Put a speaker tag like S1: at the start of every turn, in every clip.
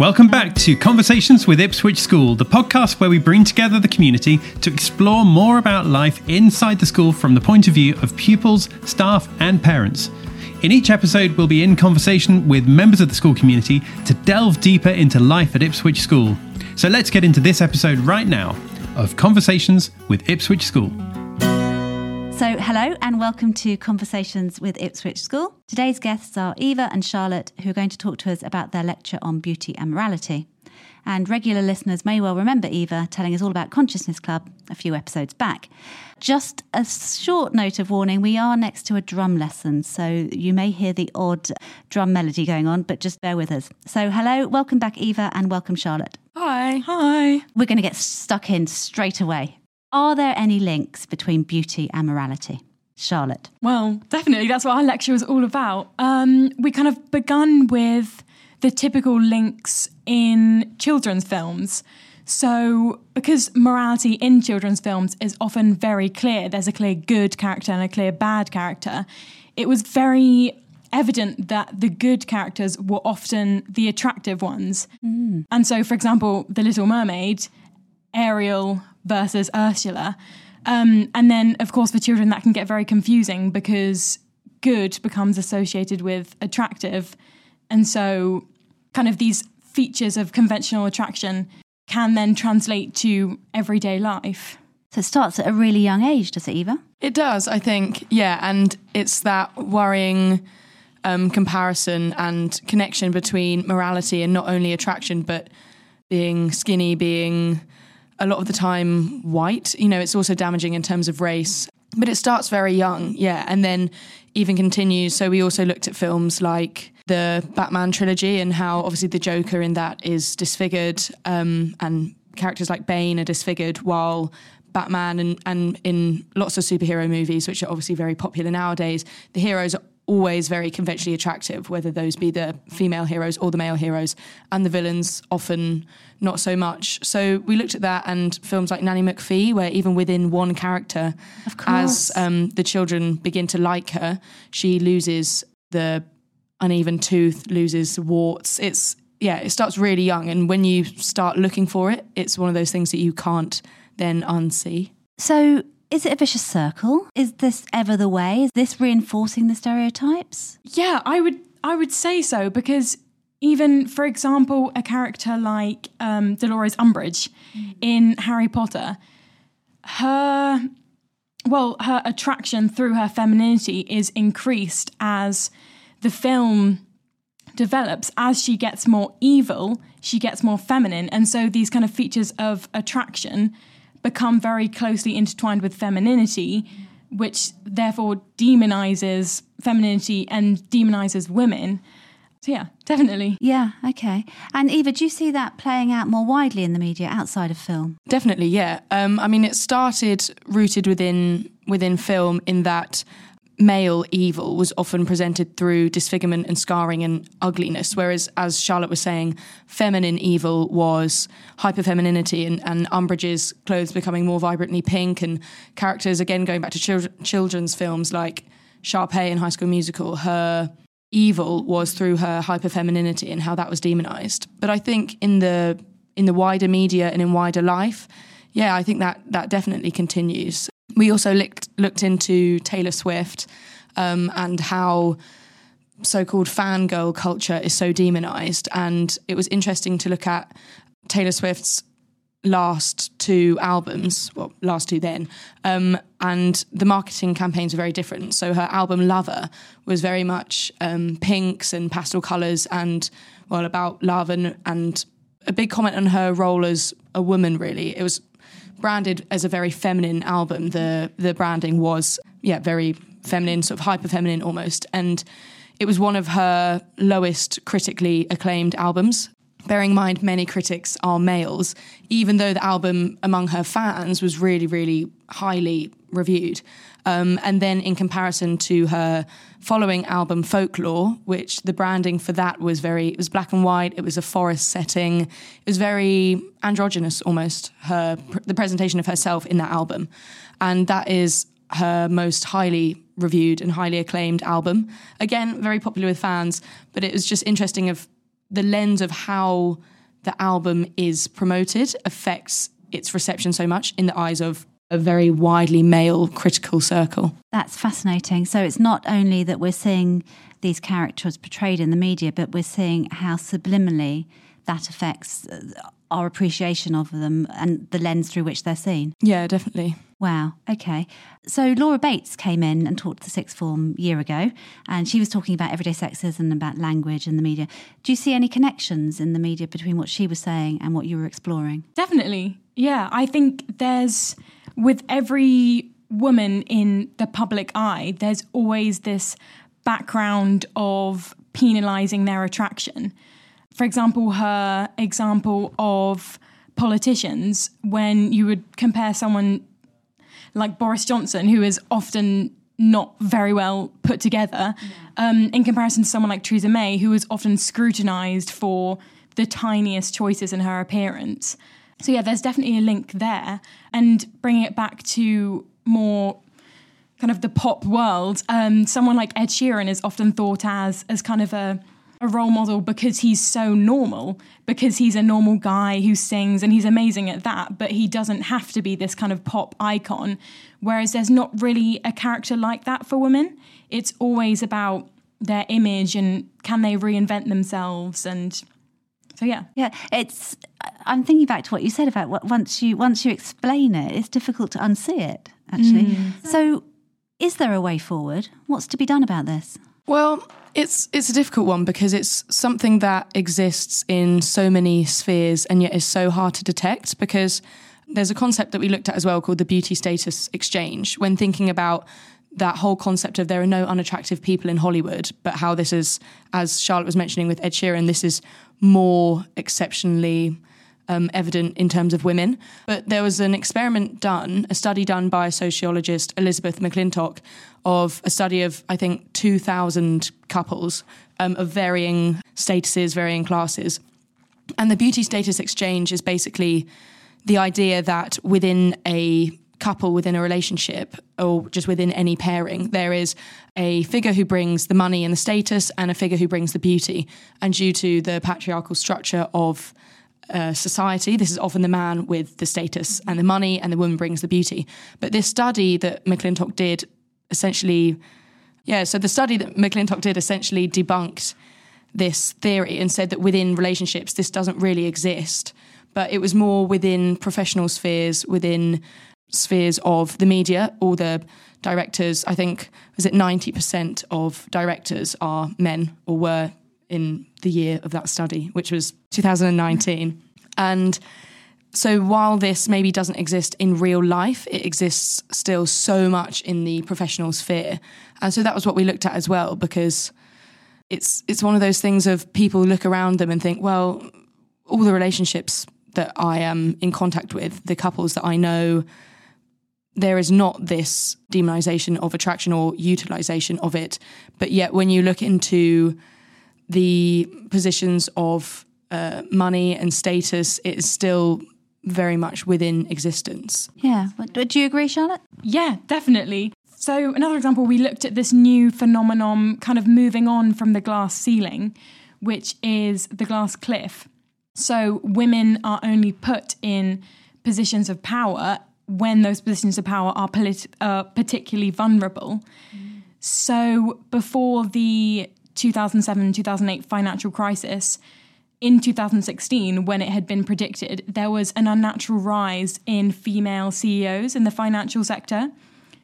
S1: Welcome back to Conversations with Ipswich School, the podcast where we bring together the community to explore more about life inside the school from the point of view of pupils, staff, and parents. In each episode, we'll be in conversation with members of the school community to delve deeper into life at Ipswich School. So let's get into this episode right now of Conversations with Ipswich School.
S2: So, hello and welcome to Conversations with Ipswich School. Today's guests are Eva and Charlotte, who are going to talk to us about their lecture on beauty and morality. And regular listeners may well remember Eva telling us all about Consciousness Club a few episodes back. Just a short note of warning we are next to a drum lesson, so you may hear the odd drum melody going on, but just bear with us. So, hello, welcome back, Eva, and welcome, Charlotte.
S3: Hi. Hi.
S2: We're going to get stuck in straight away. Are there any links between beauty and morality? Charlotte.
S3: Well, definitely. That's what our lecture was all about. Um, we kind of begun with the typical links in children's films. So, because morality in children's films is often very clear, there's a clear good character and a clear bad character, it was very evident that the good characters were often the attractive ones. Mm. And so, for example, The Little Mermaid, Ariel versus Ursula. Um, and then, of course, for children, that can get very confusing because good becomes associated with attractive. And so, kind of these features of conventional attraction can then translate to everyday life.
S2: So it starts at a really young age, does it, Eva?
S4: It does, I think, yeah. And it's that worrying um, comparison and connection between morality and not only attraction, but being skinny, being a lot of the time white. You know, it's also damaging in terms of race. But it starts very young, yeah, and then even continues. So we also looked at films like the Batman trilogy and how obviously the Joker in that is disfigured, um, and characters like Bane are disfigured, while Batman and, and in lots of superhero movies, which are obviously very popular nowadays, the heroes are always very conventionally attractive, whether those be the female heroes or the male heroes, and the villains often not so much. So we looked at that and films like Nanny McPhee, where even within one character, as um, the children begin to like her, she loses the uneven tooth, loses warts. It's yeah, it starts really young, and when you start looking for it, it's one of those things that you can't then unsee.
S2: So is it a vicious circle? Is this ever the way? Is this reinforcing the stereotypes?
S3: Yeah, I would I would say so because even for example, a character like um, Dolores Umbridge mm. in Harry Potter, her well, her attraction through her femininity is increased as the film develops. As she gets more evil, she gets more feminine, and so these kind of features of attraction become very closely intertwined with femininity, which therefore demonizes femininity and demonizes women. So, yeah, definitely.
S2: Yeah, okay. And Eva, do you see that playing out more widely in the media outside of film?
S4: Definitely, yeah. Um, I mean, it started rooted within within film in that male evil was often presented through disfigurement and scarring and ugliness, whereas, as Charlotte was saying, feminine evil was hyperfemininity and, and Umbridge's clothes becoming more vibrantly pink, and characters, again, going back to chil- children's films like Sharpay in High School Musical, her evil was through her hyperfemininity and how that was demonized. But I think in the in the wider media and in wider life, yeah, I think that that definitely continues. We also looked looked into Taylor Swift um, and how so-called fangirl culture is so demonized, and it was interesting to look at Taylor Swift's last two albums, well, last two then, um, and the marketing campaigns were very different. So her album Lover was very much um, pinks and pastel colours and, well, about love and, and a big comment on her role as a woman, really. It was branded as a very feminine album. The the branding was yeah very feminine, sort of hyper feminine almost, and it was one of her lowest critically acclaimed albums. Bearing in mind many critics are males, even though the album among her fans was really, really highly reviewed. Um, and then in comparison to her following album Folklore, which the branding for that was very, it was black and white, it was a forest setting, it was very androgynous almost, her, the presentation of herself in that album. And that is her most highly reviewed and highly acclaimed album. Again, very popular with fans, but it was just interesting of the lens of how the album is promoted affects its reception so much in the eyes of a very widely male critical circle.
S2: That's fascinating. So it's not only that we're seeing these characters portrayed in the media, but we're seeing how subliminally that affects uh, our appreciation of them and the lens through which they're seen.
S4: Yeah, definitely.
S2: Wow. Okay. So Laura Bates came in and taught the sixth form year ago, and she was talking about everyday sexism and about language in the media. Do you see any connections in the media between what she was saying and what you were exploring?
S3: Definitely. Yeah. I think there's, with every woman in the public eye, there's always this background of penalizing their attraction. For example, her example of politicians, when you would compare someone like Boris Johnson, who is often not very well put together, um, in comparison to someone like Theresa May, who is often scrutinized for the tiniest choices in her appearance. So, yeah, there's definitely a link there. And bringing it back to more kind of the pop world, um, someone like Ed Sheeran is often thought as as kind of a a role model because he's so normal, because he's a normal guy who sings and he's amazing at that, but he doesn't have to be this kind of pop icon. Whereas there's not really a character like that for women. It's always about their image and can they reinvent themselves and so yeah
S2: yeah it's i'm thinking back to what you said about what once you once you explain it it's difficult to unsee it actually. Mm. so is there a way forward? What's to be done about this?
S4: Well it's it's a difficult one because it's something that exists in so many spheres and yet is so hard to detect because there's a concept that we looked at as well called the beauty status exchange. When thinking about that whole concept of there are no unattractive people in Hollywood, but how this is, as Charlotte was mentioning with Ed Sheeran, this is more exceptionally um, evident in terms of women. But there was an experiment done, a study done by sociologist Elizabeth McClintock, of a study of, I think, 2,000 couples um, of varying statuses, varying classes. And the beauty status exchange is basically the idea that within a couple, within a relationship, or just within any pairing, there is a figure who brings the money and the status and a figure who brings the beauty. And due to the patriarchal structure of uh, society. This is often the man with the status and the money, and the woman brings the beauty. But this study that McClintock did essentially, yeah, so the study that McClintock did essentially debunked this theory and said that within relationships, this doesn't really exist. But it was more within professional spheres, within spheres of the media, all the directors, I think, was it 90% of directors are men or were in the year of that study, which was 2019. And so while this maybe doesn't exist in real life, it exists still so much in the professional sphere. And so that was what we looked at as well, because it's it's one of those things of people look around them and think, well, all the relationships that I am in contact with, the couples that I know, there is not this demonization of attraction or utilization of it. But yet when you look into the positions of uh, money and status is still very much within existence.
S2: Yeah. Do you agree, Charlotte?
S3: Yeah, definitely. So, another example, we looked at this new phenomenon kind of moving on from the glass ceiling, which is the glass cliff. So, women are only put in positions of power when those positions of power are polit- uh, particularly vulnerable. Mm. So, before the 2007 2008 financial crisis, in 2016, when it had been predicted, there was an unnatural rise in female CEOs in the financial sector.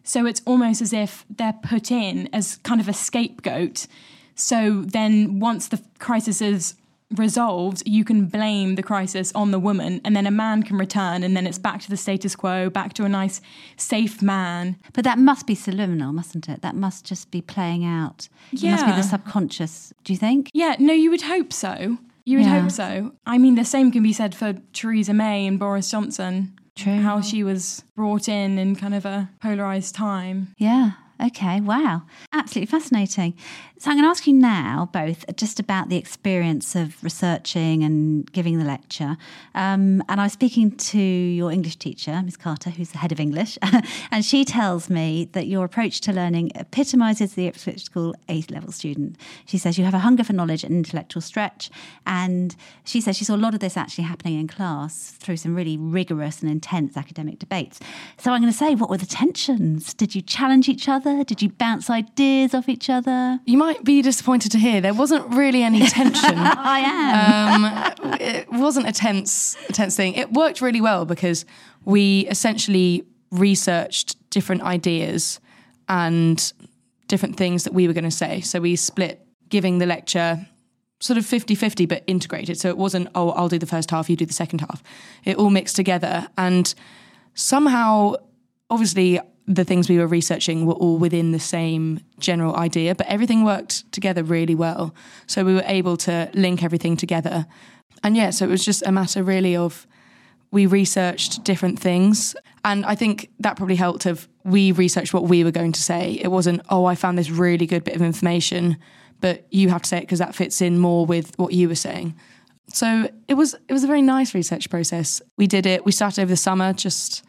S3: So it's almost as if they're put in as kind of a scapegoat. So then, once the crisis is resolved, you can blame the crisis on the woman, and then a man can return, and then it's back to the status quo, back to a nice, safe man.
S2: But that must be subliminal, mustn't it? That must just be playing out. Yeah. It must be the subconscious, do you think?
S3: Yeah, no, you would hope so. You would yeah. hope so. I mean, the same can be said for Theresa May and Boris Johnson.
S2: True.
S3: How she was brought in in kind of a polarized time.
S2: Yeah. Okay, wow. Absolutely fascinating. So I'm going to ask you now both just about the experience of researching and giving the lecture. Um, and I was speaking to your English teacher, Miss Carter, who's the head of English, and she tells me that your approach to learning epitomises the Ipswich School A level student. She says you have a hunger for knowledge and intellectual stretch. And she says she saw a lot of this actually happening in class through some really rigorous and intense academic debates. So I'm going to say, what were the tensions? Did you challenge each other? Did you bounce ideas off each other?
S4: You might be disappointed to hear there wasn't really any tension.
S2: I
S4: am. Um, it wasn't a tense, a tense thing. It worked really well because we essentially researched different ideas and different things that we were going to say. So we split giving the lecture sort of 50 50, but integrated. So it wasn't, oh, I'll do the first half, you do the second half. It all mixed together. And somehow, obviously, the things we were researching were all within the same general idea, but everything worked together really well. So we were able to link everything together. And yeah, so it was just a matter really of we researched different things. And I think that probably helped of we researched what we were going to say. It wasn't, oh, I found this really good bit of information, but you have to say it because that fits in more with what you were saying. So it was it was a very nice research process. We did it. We started over the summer, just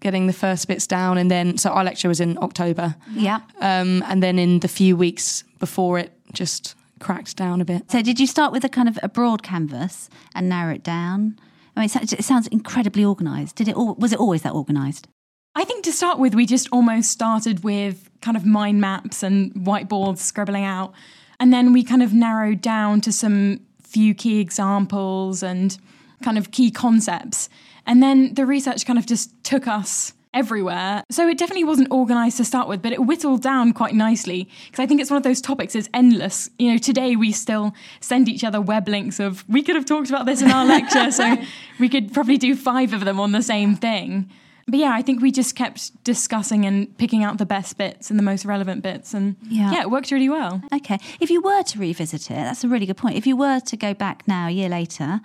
S4: getting the first bits down, and then so our lecture was in October.
S2: Yeah.
S4: Um, and then in the few weeks before it, just cracked down a bit.
S2: So did you start with a kind of a broad canvas and narrow it down? I mean, it sounds incredibly organised. Did it? All, was it always that organised?
S3: I think to start with, we just almost started with kind of mind maps and whiteboards scribbling out, and then we kind of narrowed down to some few key examples and kind of key concepts. And then the research kind of just took us everywhere. So it definitely wasn't organized to start with, but it whittled down quite nicely because I think it's one of those topics it's endless. You know, today we still send each other web links of we could have talked about this in our lecture, so we could probably do 5 of them on the same thing. But yeah, I think we just kept discussing and picking out the best bits and the most relevant bits and yeah, yeah it worked really well.
S2: Okay. If you were to revisit it, that's a really good point. If you were to go back now a year later,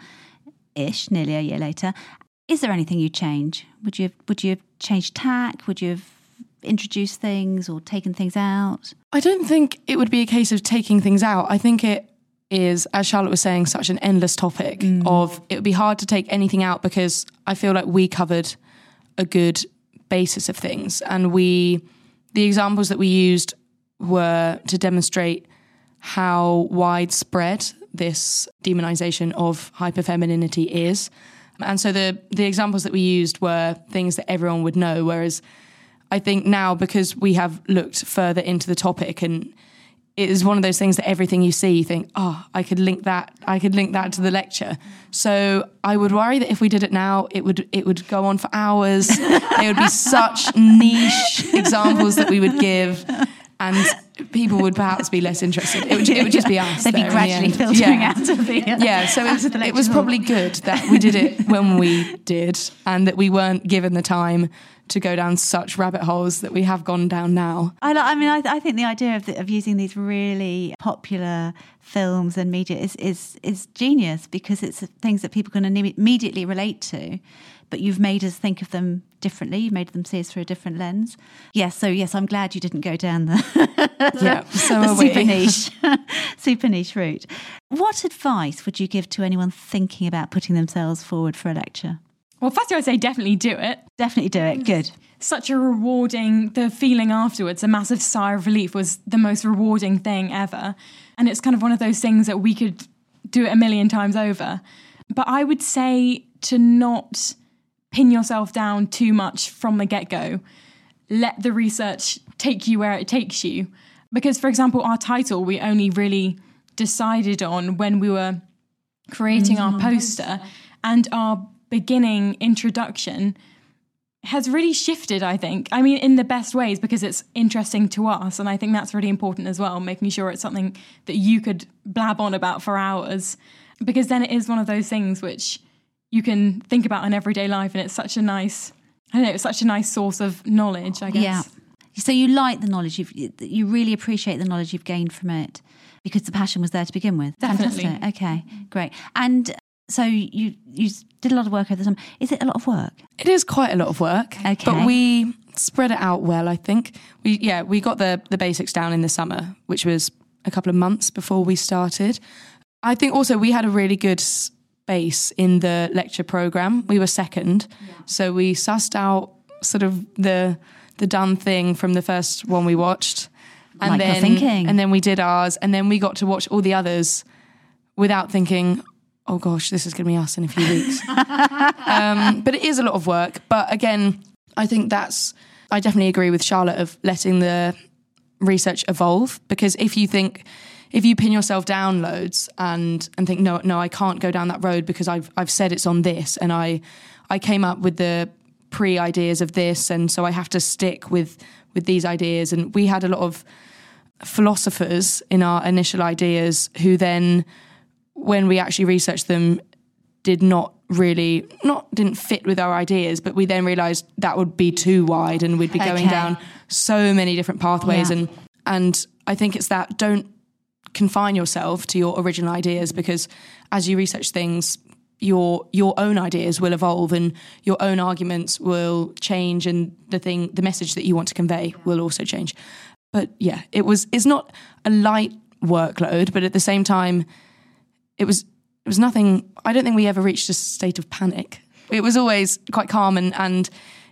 S2: ish, nearly a year later, is there anything you'd change? Would you have, would you have changed tack? Would you have introduced things or taken things out?
S4: I don't think it would be a case of taking things out. I think it is, as Charlotte was saying, such an endless topic mm. of it would be hard to take anything out because I feel like we covered a good basis of things. And we the examples that we used were to demonstrate how widespread this demonization of hyperfemininity is. And so the the examples that we used were things that everyone would know. Whereas I think now because we have looked further into the topic and it is one of those things that everything you see you think oh i could link that i could link that to the lecture. So i would worry that if we did it now it would it would go on for hours. There would be such niche examples that we would give and people would perhaps be less interested. It would, it would just be us.
S2: They'd be gradually filtering yeah. out of the
S4: yeah. So it was, it was probably good that we did it when we did, and that we weren't given the time to go down such rabbit holes that we have gone down now.
S2: I, I mean, I, I, think the idea of, the, of using these really popular films and media is, is, is genius because it's things that people can immediately relate to but you've made us think of them differently. You've made them see us through a different lens. Yes, so yes, I'm glad you didn't go down the,
S4: yeah, so
S2: the super niche, super niche route. What advice would you give to anyone thinking about putting themselves forward for a lecture?
S3: Well, first I would say definitely do it.
S2: Definitely do it. Good.
S3: Such a rewarding, the feeling afterwards, a massive sigh of relief was the most rewarding thing ever. And it's kind of one of those things that we could do it a million times over. But I would say to not pin yourself down too much from the get go. Let the research take you where it takes you. Because, for example, our title we only really decided on when we were creating mm-hmm. our poster, and our beginning introduction has really shifted, I think. I mean, in the best ways because it's interesting to us. And I think that's really important as well, making sure it's something that you could blab on about for hours. Because then it is one of those things which you can think about in everyday life, and it's such a nice, I don't know, it's such a nice source of knowledge. I guess.
S2: Yeah. So you like the knowledge you've, you really appreciate the knowledge you've gained from it because the passion was there to begin with.
S3: Definitely.
S2: Fantastic. Okay, great. And so you you did a lot of work over the summer. Is it a lot of work?
S4: It is quite a lot of work.
S2: Okay.
S4: But we spread it out well, I think. We yeah, we got the the basics down in the summer, which was a couple of months before we started. I think also we had a really good space in the lecture program. We were second, so we sussed out sort of the the done thing from the first one we watched, and
S2: Like
S4: then
S2: thinking.
S4: and then we did ours, and then we got to watch all the others without thinking. Oh gosh, this is going to be us in a few weeks. um, but it is a lot of work. But again, I think that's. I definitely agree with Charlotte of letting the research evolve because if you think if you pin yourself down loads and and think no no I can't go down that road because I've I've said it's on this and I I came up with the pre ideas of this and so I have to stick with with these ideas and we had a lot of philosophers in our initial ideas who then when we actually researched them did not really not didn't fit with our ideas but we then realized that would be too wide and we'd be going
S2: Okay.
S4: down so many different pathways
S2: Yeah.
S4: and and I think it's that don't confine yourself to your original ideas because as you research things your your own ideas will evolve and your own arguments will change and the thing the message that you want to convey will also change. But yeah it was it's not a light workload but at the same time it was it was nothing I don't think we ever reached a state of panic. It was always quite calm and and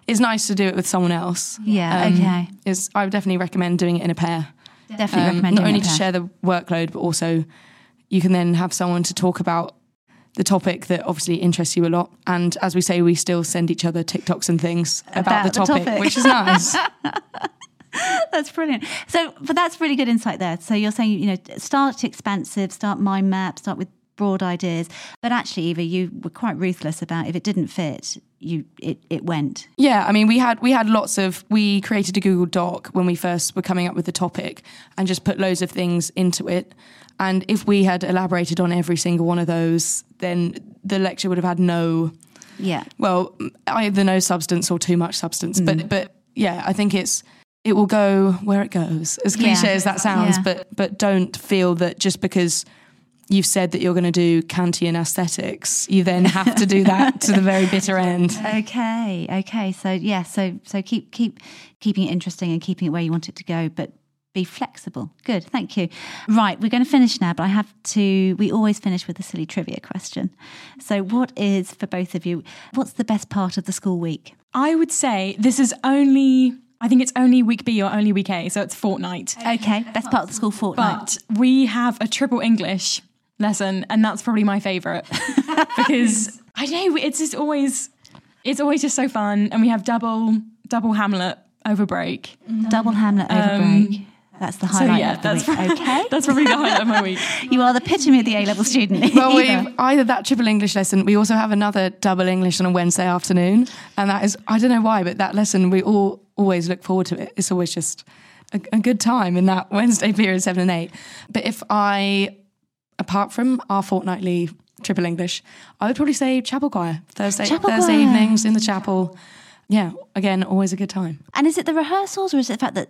S4: it's nice to do it with someone else.
S2: Yeah,
S4: Um,
S2: okay.
S4: is I would definitely recommend doing it in a pair
S2: Definitely
S4: um,
S2: recommend
S4: not only to share the workload, but also you can then have someone to talk about the topic that obviously interests you a lot. And as we say, we still send each other TikToks and things about,
S2: About
S4: the,
S2: the
S4: topic,
S2: topic.
S4: which is nice.
S2: That's brilliant. So, but that's really good insight there. So you're saying, you know, start expansive, start mind map, start with broad ideas. But actually, Eva, you were quite ruthless about if it didn't fit, you it, it went.
S4: yeah, I mean, we had we had lots of. We created a Google Doc when we first were coming up with the topic, and just put loads of things into it. And if we had elaborated on every single one of those, then the lecture would have had no
S2: Yeah.
S4: well, either no substance or too much substance. But mm. but yeah, I think it's it will go where it goes. As cliche
S2: Yeah.
S4: as that sounds,
S2: Yeah.
S4: but but don't feel that just because you've said that you're going to do Kantian aesthetics, you then have to do that to the very bitter end.
S2: Okay. Okay. So yeah. So so keep keep keeping it interesting and keeping it where you want it to go, but be flexible. Good. Thank you. Right. We're going to finish now, but I have to. We always finish with a silly trivia question. So, what is for both of you? What's the best part of the school week?
S3: I would say this is only, I think it's only week B or only week A, so it's fortnight.
S2: Okay. Best part of the school fortnight.
S3: But we have a triple English lesson, and that's probably my favourite because I know it's just always it's always just so fun, and we have double double Hamlet over break.
S2: Double Hamlet over um, break. That's the
S3: So
S2: highlight
S3: yeah,
S2: of the
S3: that's
S2: week. Okay.
S3: that's probably the highlight of my week.
S2: you are the epitome of the A level student.
S4: Well, we
S2: Eva.
S4: either that triple English lesson. We also have another double English on a Wednesday afternoon, and that is I don't know why, but that lesson we all always look forward to it. It's always just a, a good time in that Wednesday period, seven and eight. But if I, apart from our fortnightly triple English, I would probably say chapel choir Thursday
S2: Chapel
S4: Thursday
S2: choir.
S4: evenings in the chapel. Yeah, again, always a good time.
S2: And is it the rehearsals or is it the fact that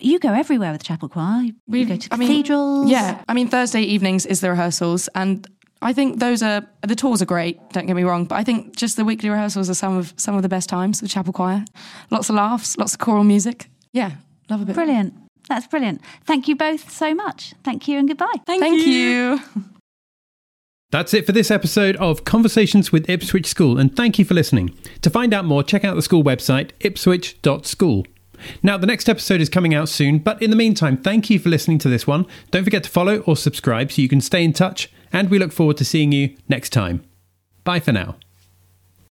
S2: you go everywhere with chapel choir? You
S4: We
S2: go to
S4: I mean,
S2: cathedrals?
S4: yeah, I mean Thursday evenings is the rehearsals, and I think those are the tours are great. Don't get me wrong, but I think just the weekly rehearsals are some of some of the best times. The chapel choir, lots of laughs, lots of choral music. Yeah, love a bit.
S2: Brilliant. That's brilliant. Thank you both so much. Thank you and goodbye.
S3: Thank,
S4: Thank you.
S1: That's it for this episode of Conversations with Ipswich School, and thank you for listening. To find out more, check out the school website, ipswich.school. Now, the next episode is coming out soon, but in the meantime, thank you for listening to this one. Don't forget to follow or subscribe so you can stay in touch, and we look forward to seeing you next time. Bye for now.